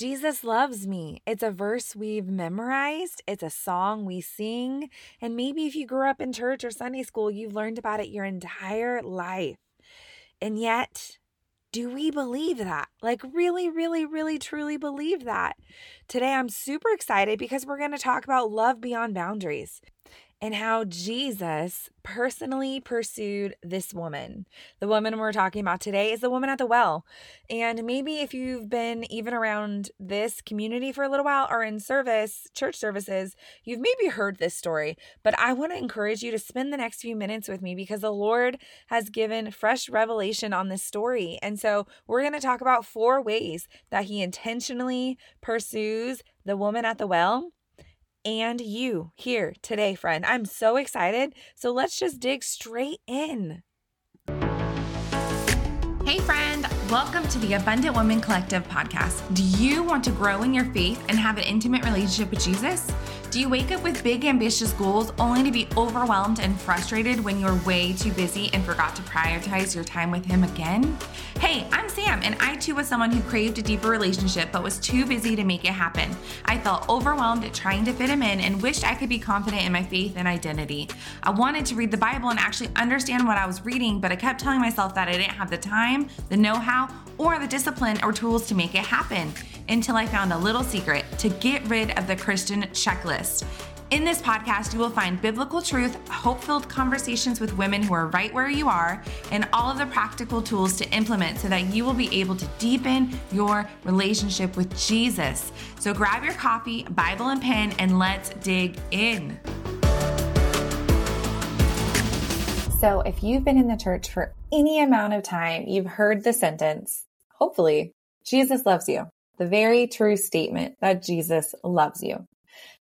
Jesus loves me. It's a verse we've memorized, it's a song we sing, and maybe if you grew up in church or Sunday school, you've learned about it your entire life. And yet, do we believe that? Like, really, really, really, truly believe that? Today, I'm super excited because we're going to talk about love beyond boundaries and how Jesus personally pursued this woman. The woman we're talking about today is the woman at the well. And maybe if you've been even around this community for a little while or in service, church services, you've maybe heard this story. But I want to encourage you to spend the next few minutes with me because the Lord has given fresh revelation on this story. And so we're going to talk about four ways that He intentionally pursues the woman at the well and you here today, friend. I'm so excited. So let's just dig straight in. Hey, friend, welcome to the Abundant Woman Collective podcast. Do you want to grow in your faith and have an intimate relationship with Jesus? Do you wake up with big, ambitious goals only to be overwhelmed and frustrated when you're way too busy and forgot to prioritize your time with Him again? Hey, I'm Sam, and I too was someone who craved a deeper relationship but was too busy to make it happen. I felt overwhelmed at trying to fit Him in and wished I could be confident in my faith and identity. I wanted to read the Bible and actually understand what I was reading, but I kept telling myself that I didn't have the time, the know how, or the discipline or tools to make it happen until I found a little secret to get rid of the Christian checklist. In this podcast, you will find biblical truth, hope filled conversations with women who are right where you are, and all of the practical tools to implement so that you will be able to deepen your relationship with Jesus. So grab your coffee, Bible, and pen, and let's dig in. So, if you've been in the church for any amount of time, you've heard the sentence, hopefully, Jesus loves you the very true statement that Jesus loves you.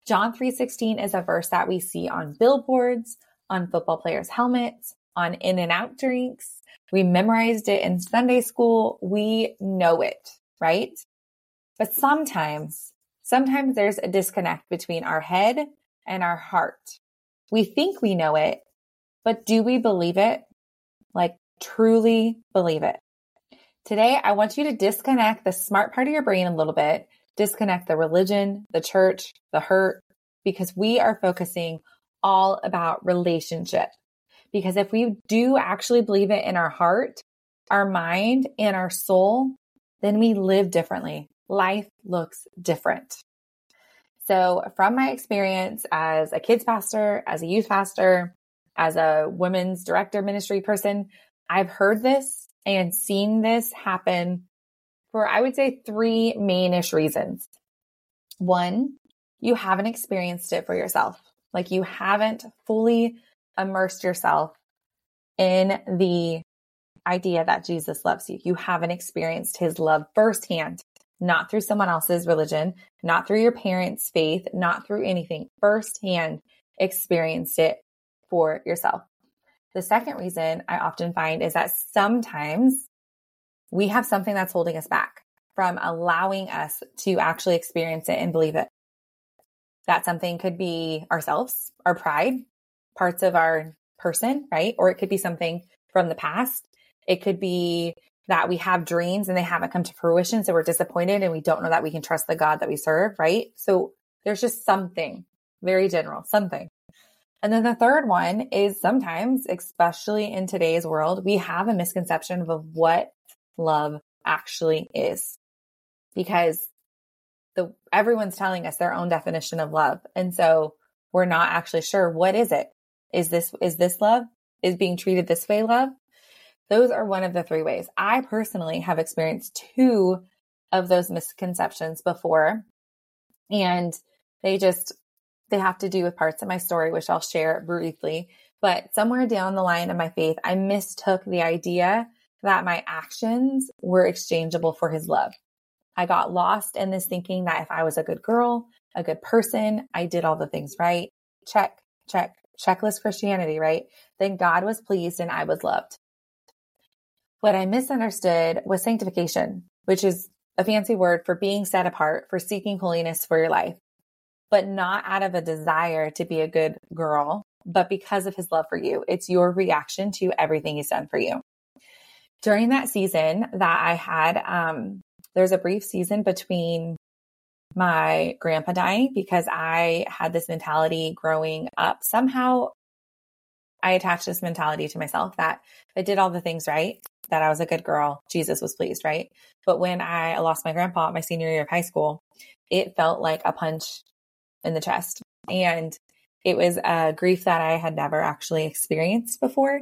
John 3:16 is a verse that we see on billboards, on football players' helmets, on In-N-Out drinks. We memorized it in Sunday school. We know it, right? But sometimes, sometimes there's a disconnect between our head and our heart. We think we know it, but do we believe it? Like truly believe it? Today, I want you to disconnect the smart part of your brain a little bit, disconnect the religion, the church, the hurt, because we are focusing all about relationship. Because if we do actually believe it in our heart, our mind, and our soul, then we live differently. Life looks different. So, from my experience as a kids pastor, as a youth pastor, as a women's director ministry person, I've heard this and seen this happen for, I would say, three mainish reasons. One, you haven't experienced it for yourself. Like you haven't fully immersed yourself in the idea that Jesus loves you. You haven't experienced his love firsthand, not through someone else's religion, not through your parents' faith, not through anything, firsthand experienced it for yourself. The second reason I often find is that sometimes we have something that's holding us back from allowing us to actually experience it and believe it. That something could be ourselves, our pride, parts of our person, right? Or it could be something from the past. It could be that we have dreams and they haven't come to fruition. So we're disappointed and we don't know that we can trust the God that we serve, right? So there's just something very general, something. And then the third one is sometimes, especially in today's world, we have a misconception of what love actually is because the everyone's telling us their own definition of love. And so we're not actually sure what is it? Is this is this love? Is being treated this way love? Those are one of the three ways. I personally have experienced two of those misconceptions before and they just they have to do with parts of my story, which I'll share briefly. But somewhere down the line of my faith, I mistook the idea that my actions were exchangeable for his love. I got lost in this thinking that if I was a good girl, a good person, I did all the things right, check, check, checklist Christianity, right? Then God was pleased and I was loved. What I misunderstood was sanctification, which is a fancy word for being set apart, for seeking holiness for your life but not out of a desire to be a good girl, but because of his love for you. It's your reaction to everything he's done for you. During that season that I had, um, there's a brief season between my grandpa dying because I had this mentality growing up. Somehow I attached this mentality to myself that I did all the things right, that I was a good girl, Jesus was pleased, right? But when I lost my grandpa my senior year of high school, it felt like a punch in the chest. And it was a grief that I had never actually experienced before.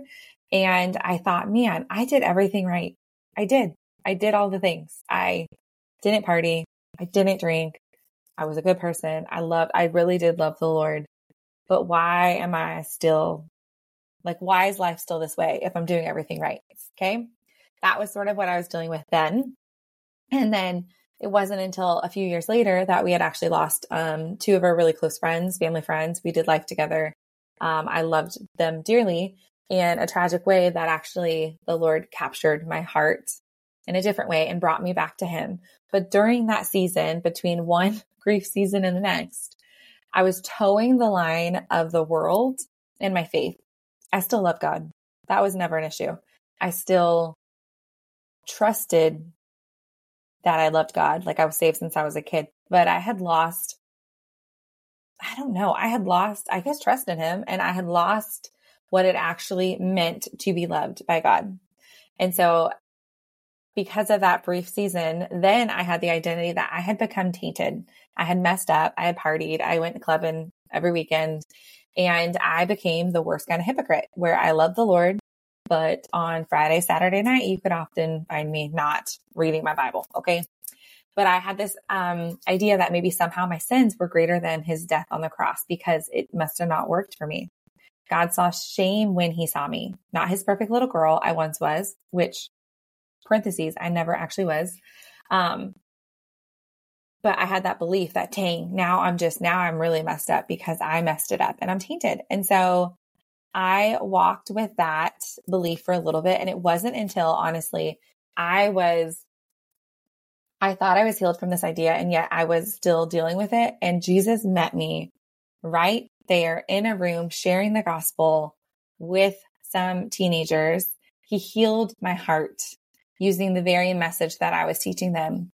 And I thought, man, I did everything right. I did. I did all the things. I didn't party. I didn't drink. I was a good person. I loved, I really did love the Lord. But why am I still like, why is life still this way if I'm doing everything right? Okay. That was sort of what I was dealing with then. And then it wasn't until a few years later that we had actually lost um, two of our really close friends, family friends. We did life together. Um, I loved them dearly in a tragic way that actually the Lord captured my heart in a different way and brought me back to Him. But during that season, between one grief season and the next, I was toeing the line of the world and my faith. I still love God. That was never an issue. I still trusted that I loved God. Like I was saved since I was a kid, but I had lost, I don't know, I had lost, I guess, trust in Him and I had lost what it actually meant to be loved by God. And so, because of that brief season, then I had the identity that I had become tainted. I had messed up. I had partied. I went clubbing every weekend and I became the worst kind of hypocrite where I loved the Lord. But on Friday, Saturday night, you could often find me not reading my Bible. Okay. But I had this um, idea that maybe somehow my sins were greater than his death on the cross because it must have not worked for me. God saw shame when he saw me, not his perfect little girl I once was, which parentheses, I never actually was. Um, but I had that belief that, dang, now I'm just, now I'm really messed up because I messed it up and I'm tainted. And so I walked with that belief for a little bit. And it wasn't until honestly, I was, I thought I was healed from this idea and yet I was still dealing with it. And Jesus met me right there in a room sharing the gospel with some teenagers. He healed my heart using the very message that I was teaching them.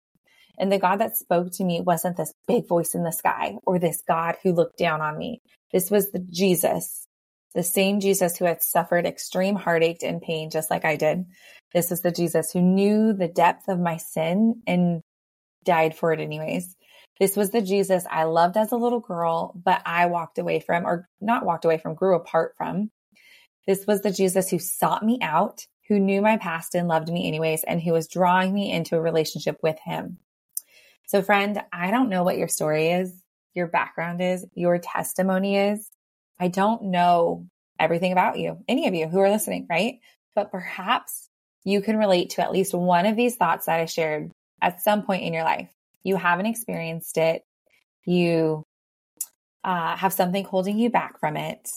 And the God that spoke to me wasn't this big voice in the sky or this God who looked down on me. This was the Jesus the same Jesus who had suffered extreme heartache and pain, just like I did. This is the Jesus who knew the depth of my sin and died for it anyways. This was the Jesus I loved as a little girl, but I walked away from, or not walked away from, grew apart from. This was the Jesus who sought me out, who knew my past and loved me anyways, and who was drawing me into a relationship with him. So, friend, I don't know what your story is, your background is, your testimony is, I don't know everything about you, any of you who are listening, right? But perhaps you can relate to at least one of these thoughts that I shared at some point in your life. You haven't experienced it. You uh, have something holding you back from it,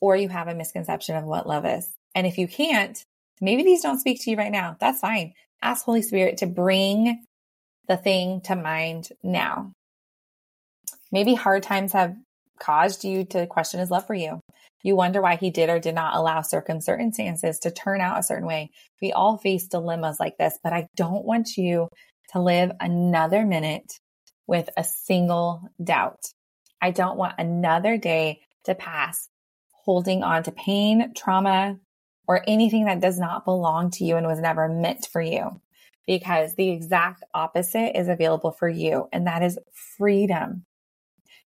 or you have a misconception of what love is. And if you can't, maybe these don't speak to you right now. That's fine. Ask Holy Spirit to bring the thing to mind now. Maybe hard times have caused you to question his love for you. You wonder why he did or did not allow certain circumstances to turn out a certain way. We all face dilemmas like this, but I don't want you to live another minute with a single doubt. I don't want another day to pass holding on to pain, trauma, or anything that does not belong to you and was never meant for you. Because the exact opposite is available for you, and that is freedom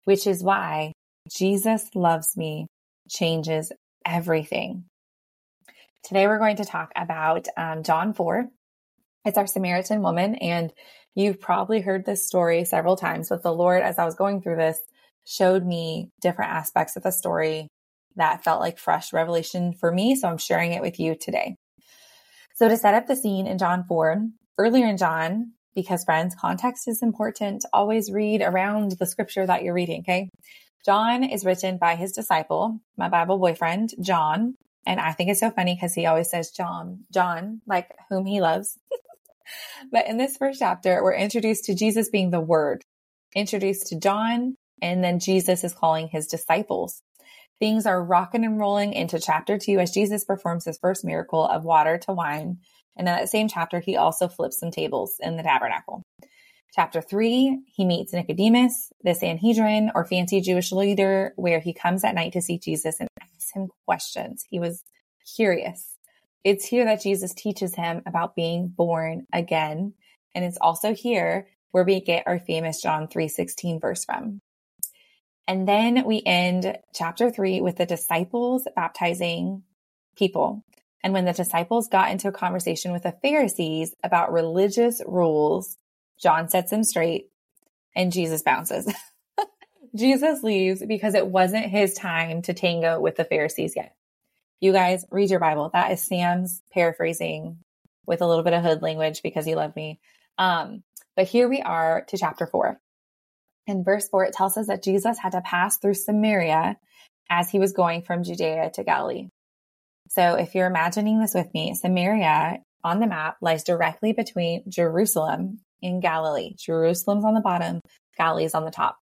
which is why Jesus loves me changes everything. Today, we're going to talk about um, John 4. It's our Samaritan woman, and you've probably heard this story several times, but the Lord, as I was going through this, showed me different aspects of the story that felt like fresh revelation for me. So I'm sharing it with you today. So, to set up the scene in John 4, earlier in John, because friends, context is important. Always read around the scripture that you're reading. Okay. John is written by his disciple, my Bible boyfriend, John. And I think it's so funny because he always says John, John, like whom he loves. but in this first chapter, we're introduced to Jesus being the word, introduced to John, and then Jesus is calling his disciples. Things are rocking and rolling into chapter two as Jesus performs his first miracle of water to wine and in that same chapter, he also flips some tables in the tabernacle. Chapter three, he meets Nicodemus, the Sanhedrin or fancy Jewish leader, where he comes at night to see Jesus and asks him questions. He was curious. It's here that Jesus teaches him about being born again. And it's also here where we get our famous John 3:16 verse from. And then we end chapter 3 with the disciples baptizing people. And when the disciples got into a conversation with the Pharisees about religious rules, John sets him straight and Jesus bounces. Jesus leaves because it wasn't his time to tango with the Pharisees yet. You guys read your Bible. That is Sam's paraphrasing with a little bit of hood language because you love me. Um, but here we are to chapter four. In verse four, it tells us that Jesus had to pass through Samaria as he was going from Judea to Galilee. So if you're imagining this with me, Samaria on the map lies directly between Jerusalem and Galilee. Jerusalem's on the bottom, Galilee's on the top.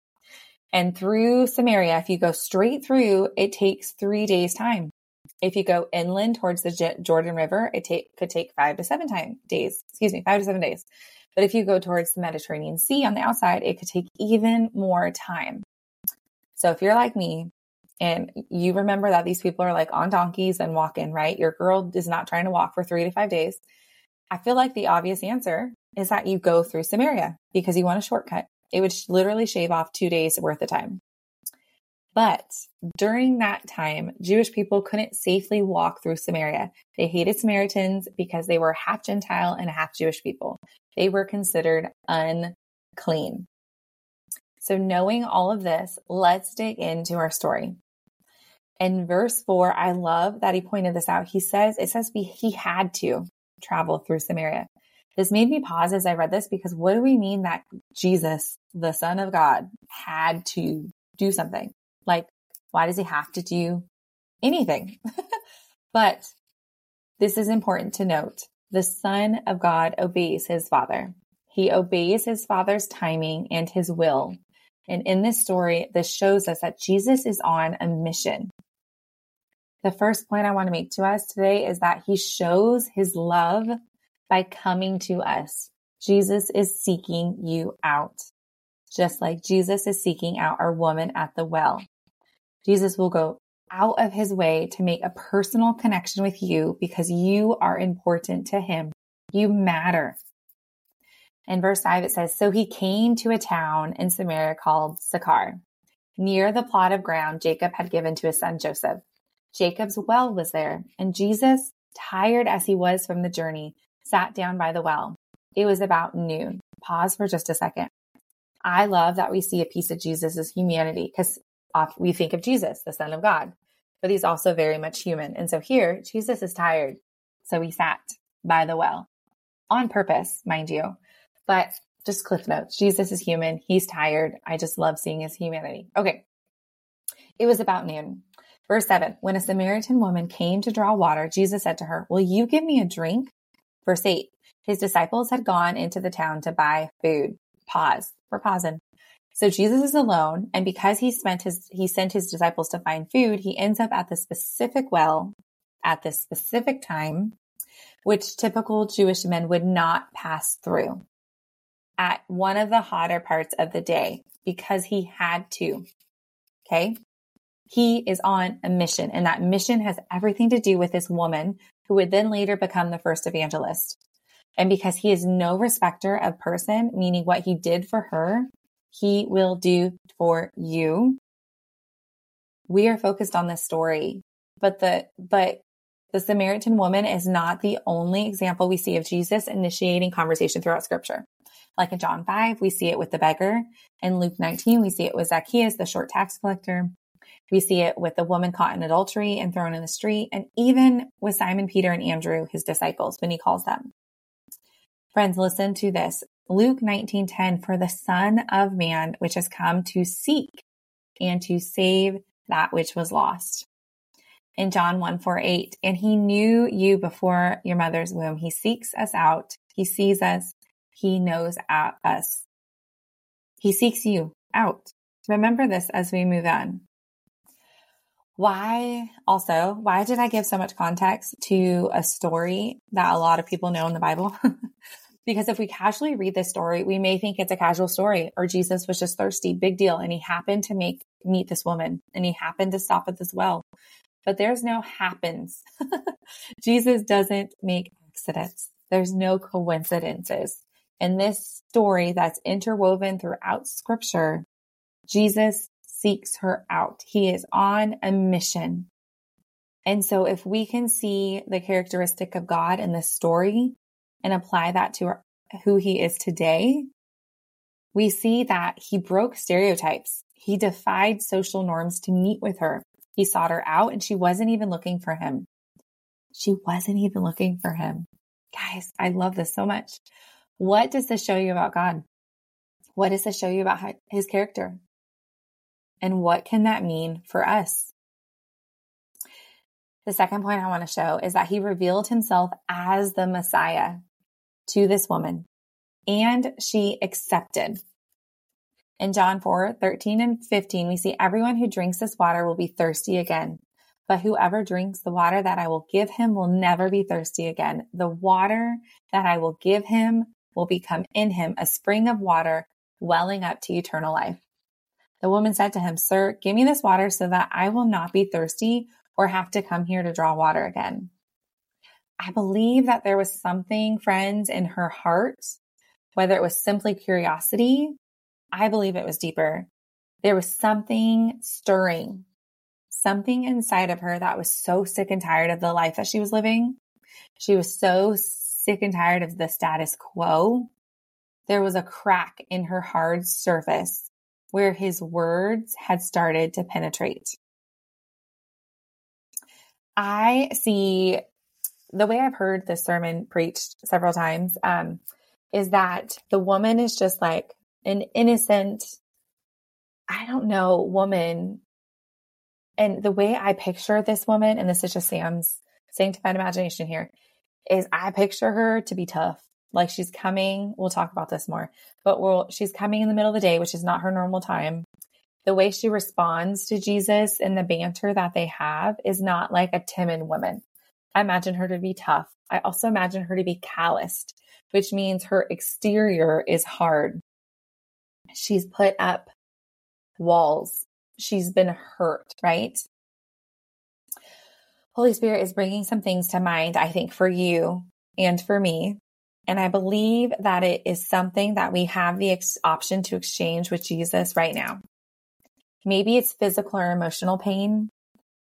And through Samaria, if you go straight through, it takes three days' time. If you go inland towards the Jordan River, it take, could take five to seven time days. Excuse me, five to seven days. But if you go towards the Mediterranean Sea on the outside, it could take even more time. So if you're like me and you remember that these people are like on donkeys and walking, right? Your girl is not trying to walk for three to five days. I feel like the obvious answer is that you go through Samaria because you want a shortcut. It would literally shave off two days worth of time. But during that time, Jewish people couldn't safely walk through Samaria. They hated Samaritans because they were half Gentile and half Jewish people. They were considered unclean. So, knowing all of this, let's dig into our story. In verse 4, I love that he pointed this out. He says, it says he had to travel through Samaria. This made me pause as I read this because what do we mean that Jesus, the Son of God, had to do something? Like, why does he have to do anything? but this is important to note. The Son of God obeys his Father. He obeys his Father's timing and his will. And in this story, this shows us that Jesus is on a mission. The first point I want to make to us today is that he shows his love by coming to us. Jesus is seeking you out, just like Jesus is seeking out our woman at the well. Jesus will go out of his way to make a personal connection with you because you are important to him. You matter. In verse 5, it says, So he came to a town in Samaria called Sychar, near the plot of ground Jacob had given to his son Joseph. Jacob's well was there, and Jesus, tired as he was from the journey, sat down by the well. It was about noon. Pause for just a second. I love that we see a piece of Jesus' humanity because we think of Jesus, the Son of God, but he's also very much human. And so here, Jesus is tired. So he sat by the well on purpose, mind you. But just cliff notes Jesus is human. He's tired. I just love seeing his humanity. Okay. It was about noon. Verse 7 When a Samaritan woman came to draw water, Jesus said to her, Will you give me a drink? Verse 8 His disciples had gone into the town to buy food. Pause. We're pausing. So Jesus is alone, and because he spent his he sent his disciples to find food, he ends up at the specific well at this specific time, which typical Jewish men would not pass through at one of the hotter parts of the day because he had to. Okay. He is on a mission, and that mission has everything to do with this woman who would then later become the first evangelist. And because he is no respecter of person, meaning what he did for her, he will do for you. We are focused on this story, but the, but the Samaritan woman is not the only example we see of Jesus initiating conversation throughout scripture. Like in John 5, we see it with the beggar. In Luke 19, we see it with Zacchaeus, the short tax collector. We see it with the woman caught in adultery and thrown in the street, and even with Simon Peter and Andrew, his disciples, when he calls them. Friends, listen to this. Luke 19:10 for the son of man which has come to seek and to save that which was lost. In John 1 4 8, and he knew you before your mother's womb. He seeks us out. He sees us. He knows us. He seeks you out. Remember this as we move on. Why also, why did I give so much context to a story that a lot of people know in the Bible? Because if we casually read this story, we may think it's a casual story or Jesus was just thirsty, big deal. And he happened to make meet this woman and he happened to stop at this well. But there's no happens. Jesus doesn't make accidents. There's no coincidences. In this story that's interwoven throughout scripture, Jesus seeks her out. He is on a mission. And so if we can see the characteristic of God in this story and apply that to who he is today, we see that he broke stereotypes. He defied social norms to meet with her. He sought her out and she wasn't even looking for him. She wasn't even looking for him. Guys, I love this so much. What does this show you about God? What does this show you about his character? And what can that mean for us? The second point I want to show is that he revealed himself as the Messiah to this woman and she accepted. In John 4 13 and 15, we see everyone who drinks this water will be thirsty again. But whoever drinks the water that I will give him will never be thirsty again. The water that I will give him will become in him a spring of water welling up to eternal life. The woman said to him, Sir, give me this water so that I will not be thirsty or have to come here to draw water again. I believe that there was something, friends, in her heart, whether it was simply curiosity, I believe it was deeper. There was something stirring, something inside of her that was so sick and tired of the life that she was living. She was so sick and tired of the status quo. There was a crack in her hard surface where his words had started to penetrate. I see the way I've heard this sermon preached several times um, is that the woman is just like an innocent, I don't know, woman. And the way I picture this woman, and this is just Sam's sanctified imagination here, is I picture her to be tough. Like she's coming, we'll talk about this more, but we'll, she's coming in the middle of the day, which is not her normal time the way she responds to Jesus and the banter that they have is not like a timid woman. I imagine her to be tough. I also imagine her to be calloused, which means her exterior is hard. She's put up walls. She's been hurt, right? Holy Spirit is bringing some things to mind, I think, for you and for me. And I believe that it is something that we have the ex- option to exchange with Jesus right now. Maybe it's physical or emotional pain.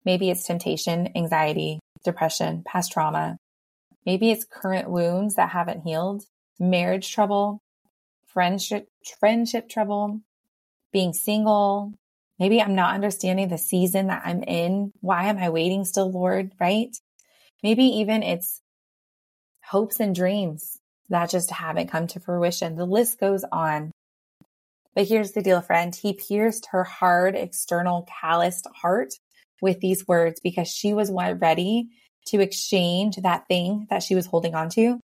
Maybe it's temptation, anxiety, depression, past trauma. Maybe it's current wounds that haven't healed, marriage trouble, friendship, friendship trouble, being single. Maybe I'm not understanding the season that I'm in. Why am I waiting still, Lord? Right? Maybe even it's hopes and dreams that just haven't come to fruition. The list goes on. But here's the deal, friend. He pierced her hard, external, calloused heart with these words because she was ready to exchange that thing that she was holding on to,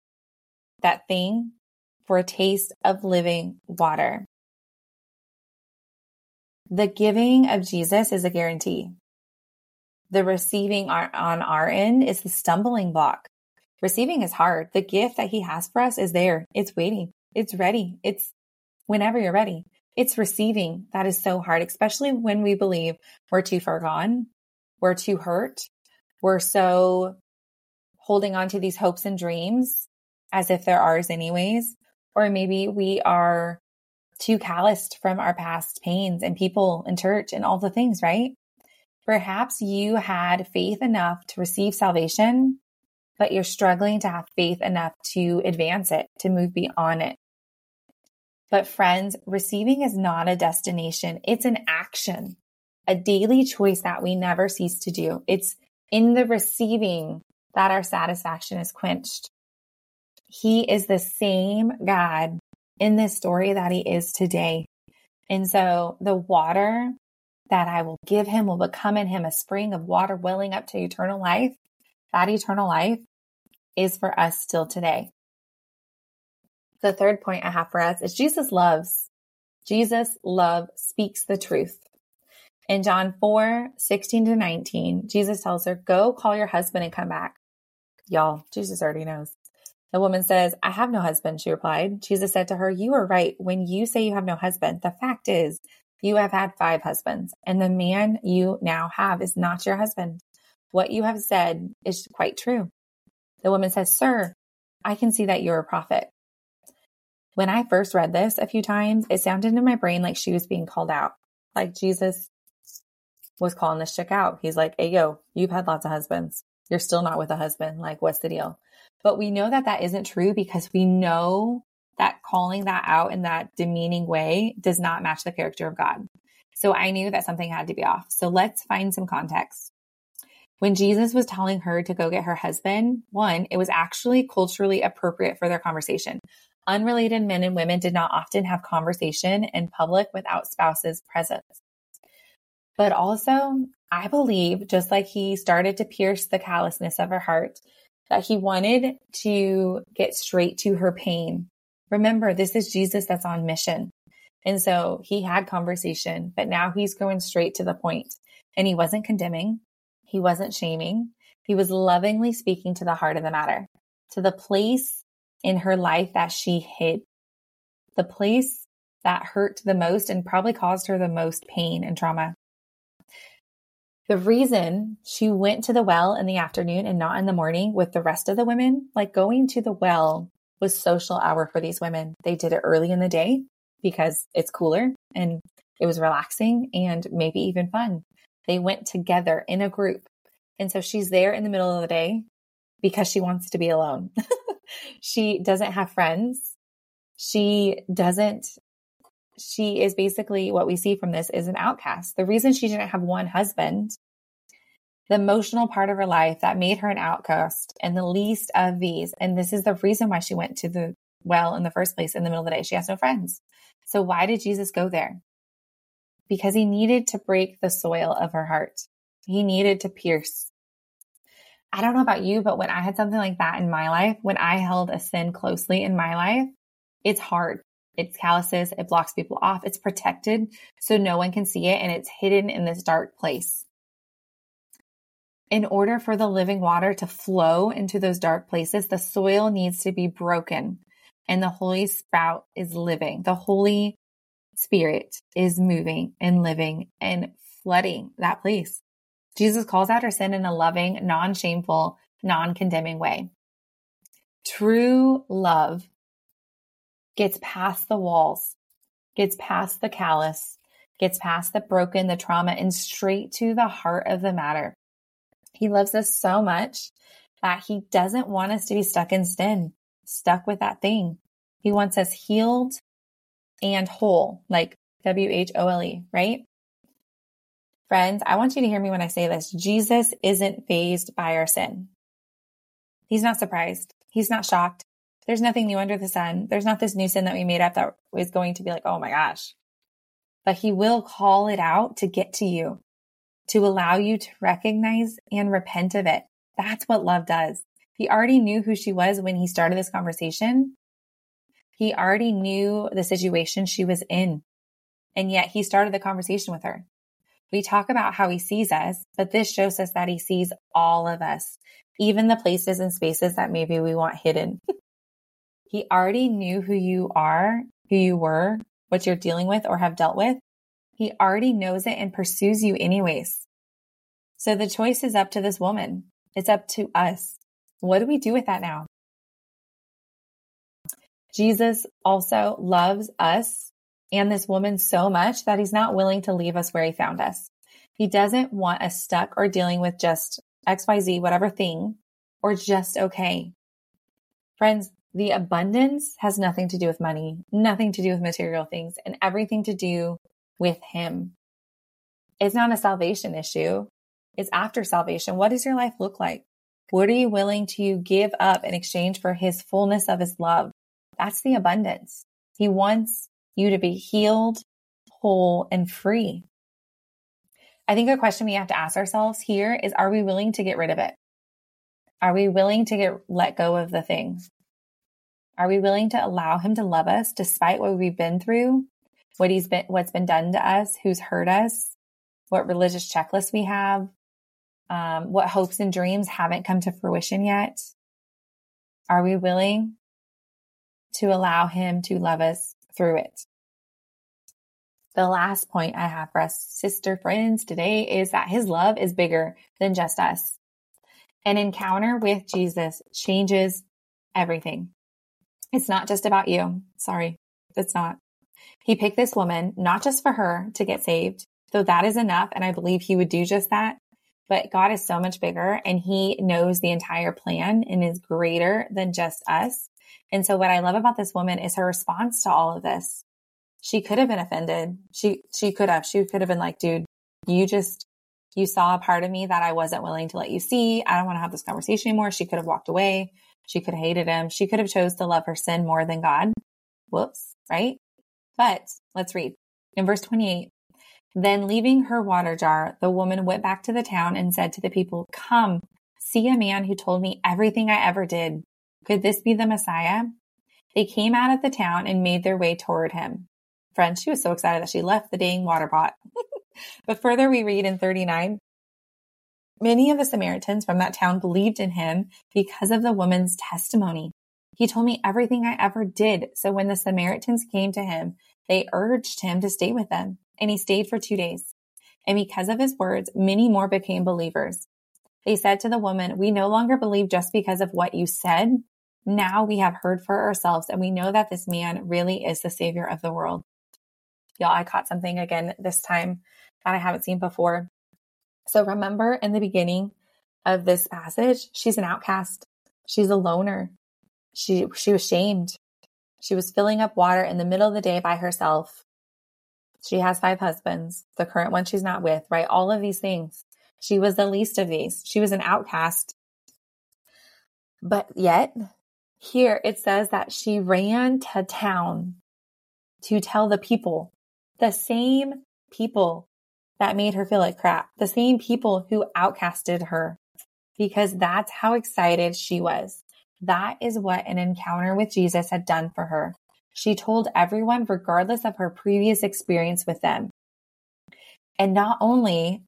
that thing for a taste of living water. The giving of Jesus is a guarantee. The receiving on our end is the stumbling block. Receiving is hard. The gift that he has for us is there. It's waiting. It's ready. It's whenever you're ready. It's receiving that is so hard, especially when we believe we're too far gone, we're too hurt, we're so holding on to these hopes and dreams as if they're ours, anyways. Or maybe we are too calloused from our past pains and people and church and all the things, right? Perhaps you had faith enough to receive salvation, but you're struggling to have faith enough to advance it, to move beyond it. But friends, receiving is not a destination. It's an action, a daily choice that we never cease to do. It's in the receiving that our satisfaction is quenched. He is the same God in this story that he is today. And so the water that I will give him will become in him a spring of water welling up to eternal life. That eternal life is for us still today the third point I have for us is Jesus loves. Jesus love speaks the truth. In John 4, 16 to 19, Jesus tells her, Go call your husband and come back. Y'all, Jesus already knows. The woman says, I have no husband, she replied. Jesus said to her, You are right when you say you have no husband. The fact is, you have had five husbands, and the man you now have is not your husband. What you have said is quite true. The woman says, Sir, I can see that you're a prophet. When I first read this a few times, it sounded in my brain like she was being called out. Like Jesus was calling this chick out. He's like, Hey, yo, you've had lots of husbands. You're still not with a husband. Like, what's the deal? But we know that that isn't true because we know that calling that out in that demeaning way does not match the character of God. So I knew that something had to be off. So let's find some context. When Jesus was telling her to go get her husband, one, it was actually culturally appropriate for their conversation. Unrelated men and women did not often have conversation in public without spouses present. But also, I believe, just like he started to pierce the callousness of her heart, that he wanted to get straight to her pain. Remember, this is Jesus that's on mission. And so he had conversation, but now he's going straight to the point. And he wasn't condemning. He wasn't shaming. He was lovingly speaking to the heart of the matter, to the place in her life that she hid, the place that hurt the most and probably caused her the most pain and trauma. The reason she went to the well in the afternoon and not in the morning with the rest of the women, like going to the well was social hour for these women. They did it early in the day because it's cooler and it was relaxing and maybe even fun. They went together in a group. And so she's there in the middle of the day because she wants to be alone. she doesn't have friends. She doesn't she is basically what we see from this is an outcast. The reason she didn't have one husband, the emotional part of her life that made her an outcast and the least of these. And this is the reason why she went to the well in the first place in the middle of the day. She has no friends. So why did Jesus go there? Because he needed to break the soil of her heart. He needed to pierce. I don't know about you, but when I had something like that in my life, when I held a sin closely in my life, it's hard it's calluses. It blocks people off. It's protected so no one can see it and it's hidden in this dark place. In order for the living water to flow into those dark places, the soil needs to be broken and the Holy Spout is living. The Holy Spirit is moving and living and flooding that place. Jesus calls out our sin in a loving, non shameful, non condemning way. True love gets past the walls, gets past the callous, gets past the broken, the trauma, and straight to the heart of the matter. He loves us so much that he doesn't want us to be stuck in sin, stuck with that thing. He wants us healed and whole, like W H O L E, right? Friends, I want you to hear me when I say this. Jesus isn't phased by our sin. He's not surprised. He's not shocked. There's nothing new under the sun. There's not this new sin that we made up that is going to be like, oh my gosh. But he will call it out to get to you, to allow you to recognize and repent of it. That's what love does. He already knew who she was when he started this conversation. He already knew the situation she was in. And yet he started the conversation with her. We talk about how he sees us, but this shows us that he sees all of us, even the places and spaces that maybe we want hidden. He already knew who you are, who you were, what you're dealing with or have dealt with. He already knows it and pursues you anyways. So the choice is up to this woman. It's up to us. What do we do with that now? Jesus also loves us and this woman so much that he's not willing to leave us where he found us. He doesn't want us stuck or dealing with just XYZ, whatever thing, or just okay. Friends, the abundance has nothing to do with money, nothing to do with material things, and everything to do with Him. It's not a salvation issue. It's after salvation. What does your life look like? What are you willing to give up in exchange for His fullness of His love? That's the abundance. He wants you to be healed, whole, and free. I think a question we have to ask ourselves here is are we willing to get rid of it? Are we willing to get let go of the things? Are we willing to allow him to love us despite what we've been through, what he's been, what's been done to us, who's hurt us, what religious checklists we have, um, what hopes and dreams haven't come to fruition yet? Are we willing to allow Him to love us through it? The last point I have for us, sister friends, today is that His love is bigger than just us. An encounter with Jesus changes everything. It's not just about you. Sorry, it's not. He picked this woman, not just for her to get saved, though that is enough. And I believe he would do just that. But God is so much bigger and he knows the entire plan and is greater than just us. And so what I love about this woman is her response to all of this. She could have been offended. She, she could have, she could have been like, dude, you just, you saw a part of me that I wasn't willing to let you see. I don't want to have this conversation anymore. She could have walked away. She could have hated him. She could have chose to love her sin more than God. Whoops, right? But let's read. In verse 28, then leaving her water jar, the woman went back to the town and said to the people, Come, see a man who told me everything I ever did. Could this be the Messiah? They came out of the town and made their way toward him. Friends, she was so excited that she left the dang water pot. but further, we read in 39 Many of the Samaritans from that town believed in him because of the woman's testimony. He told me everything I ever did. So when the Samaritans came to him, they urged him to stay with them and he stayed for two days. And because of his words, many more became believers. They said to the woman, we no longer believe just because of what you said. Now we have heard for ourselves and we know that this man really is the savior of the world. Y'all, I caught something again this time that I haven't seen before. So remember in the beginning of this passage, she's an outcast. She's a loner. She, she was shamed. She was filling up water in the middle of the day by herself. She has five husbands. The current one she's not with, right? All of these things. She was the least of these. She was an outcast. But yet, here it says that she ran to town to tell the people, the same people that made her feel like crap, the same people who outcasted her, because that's how excited she was. That is what an encounter with Jesus had done for her. She told everyone, regardless of her previous experience with them. And not only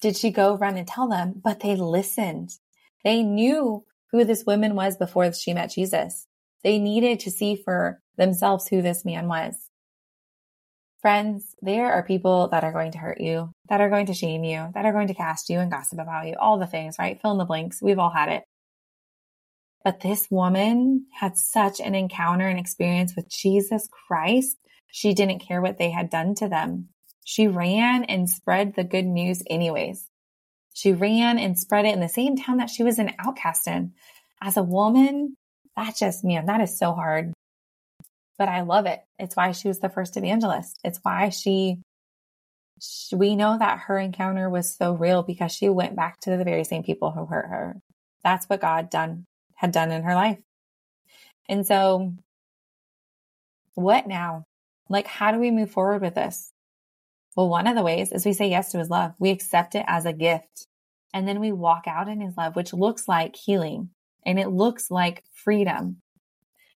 did she go run and tell them, but they listened. They knew who this woman was before she met Jesus. They needed to see for themselves who this man was. Friends, there are people that are going to hurt you, that are going to shame you, that are going to cast you and gossip about you, all the things, right? Fill in the blanks. We've all had it. But this woman had such an encounter and experience with Jesus Christ. She didn't care what they had done to them. She ran and spread the good news anyways. She ran and spread it in the same town that she was an outcast in. As a woman, that just, man, that is so hard. But I love it. It's why she was the first evangelist. It's why she, she, we know that her encounter was so real because she went back to the very same people who hurt her. That's what God done had done in her life. And so, what now? Like, how do we move forward with this? Well, one of the ways is we say yes to his love. We accept it as a gift. And then we walk out in his love, which looks like healing and it looks like freedom.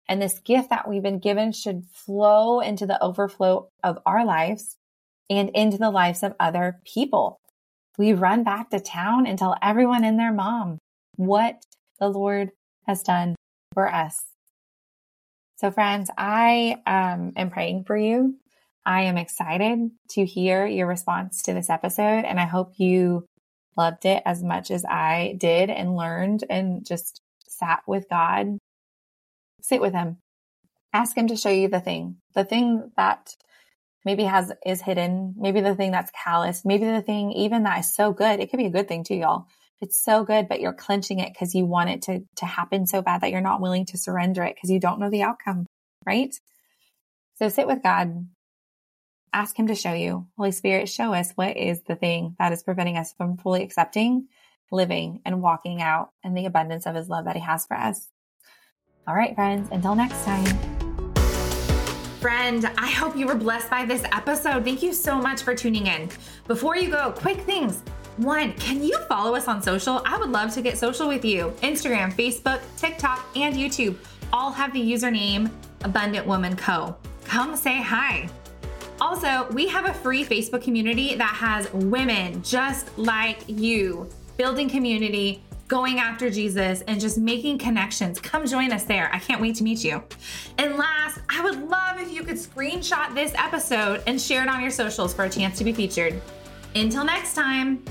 And this gift that we've been given should flow into the overflow of our lives and into the lives of other people. We run back to town and tell everyone and their mom what the Lord has done for us. So friends, I um, am praying for you. I am excited to hear your response to this episode and I hope you loved it as much as I did and learned and just sat with God. Sit with him. Ask him to show you the thing, the thing that maybe has is hidden, maybe the thing that's callous, maybe the thing even that is so good. It could be a good thing too, y'all it's so good, but you're clenching it because you want it to, to happen so bad that you're not willing to surrender it because you don't know the outcome, right? So sit with God. Ask him to show you. Holy Spirit, show us what is the thing that is preventing us from fully accepting, living, and walking out in the abundance of his love that he has for us. All right, friends, until next time. Friend, I hope you were blessed by this episode. Thank you so much for tuning in. Before you go, quick things. One, can you follow us on social? I would love to get social with you. Instagram, Facebook, TikTok, and YouTube all have the username Abundant Woman Co. Come say hi. Also, we have a free Facebook community that has women just like you building community, going after Jesus and just making connections, come join us there. I can't wait to meet you. And last, I would love if you could screenshot this episode and share it on your socials for a chance to be featured. Until next time.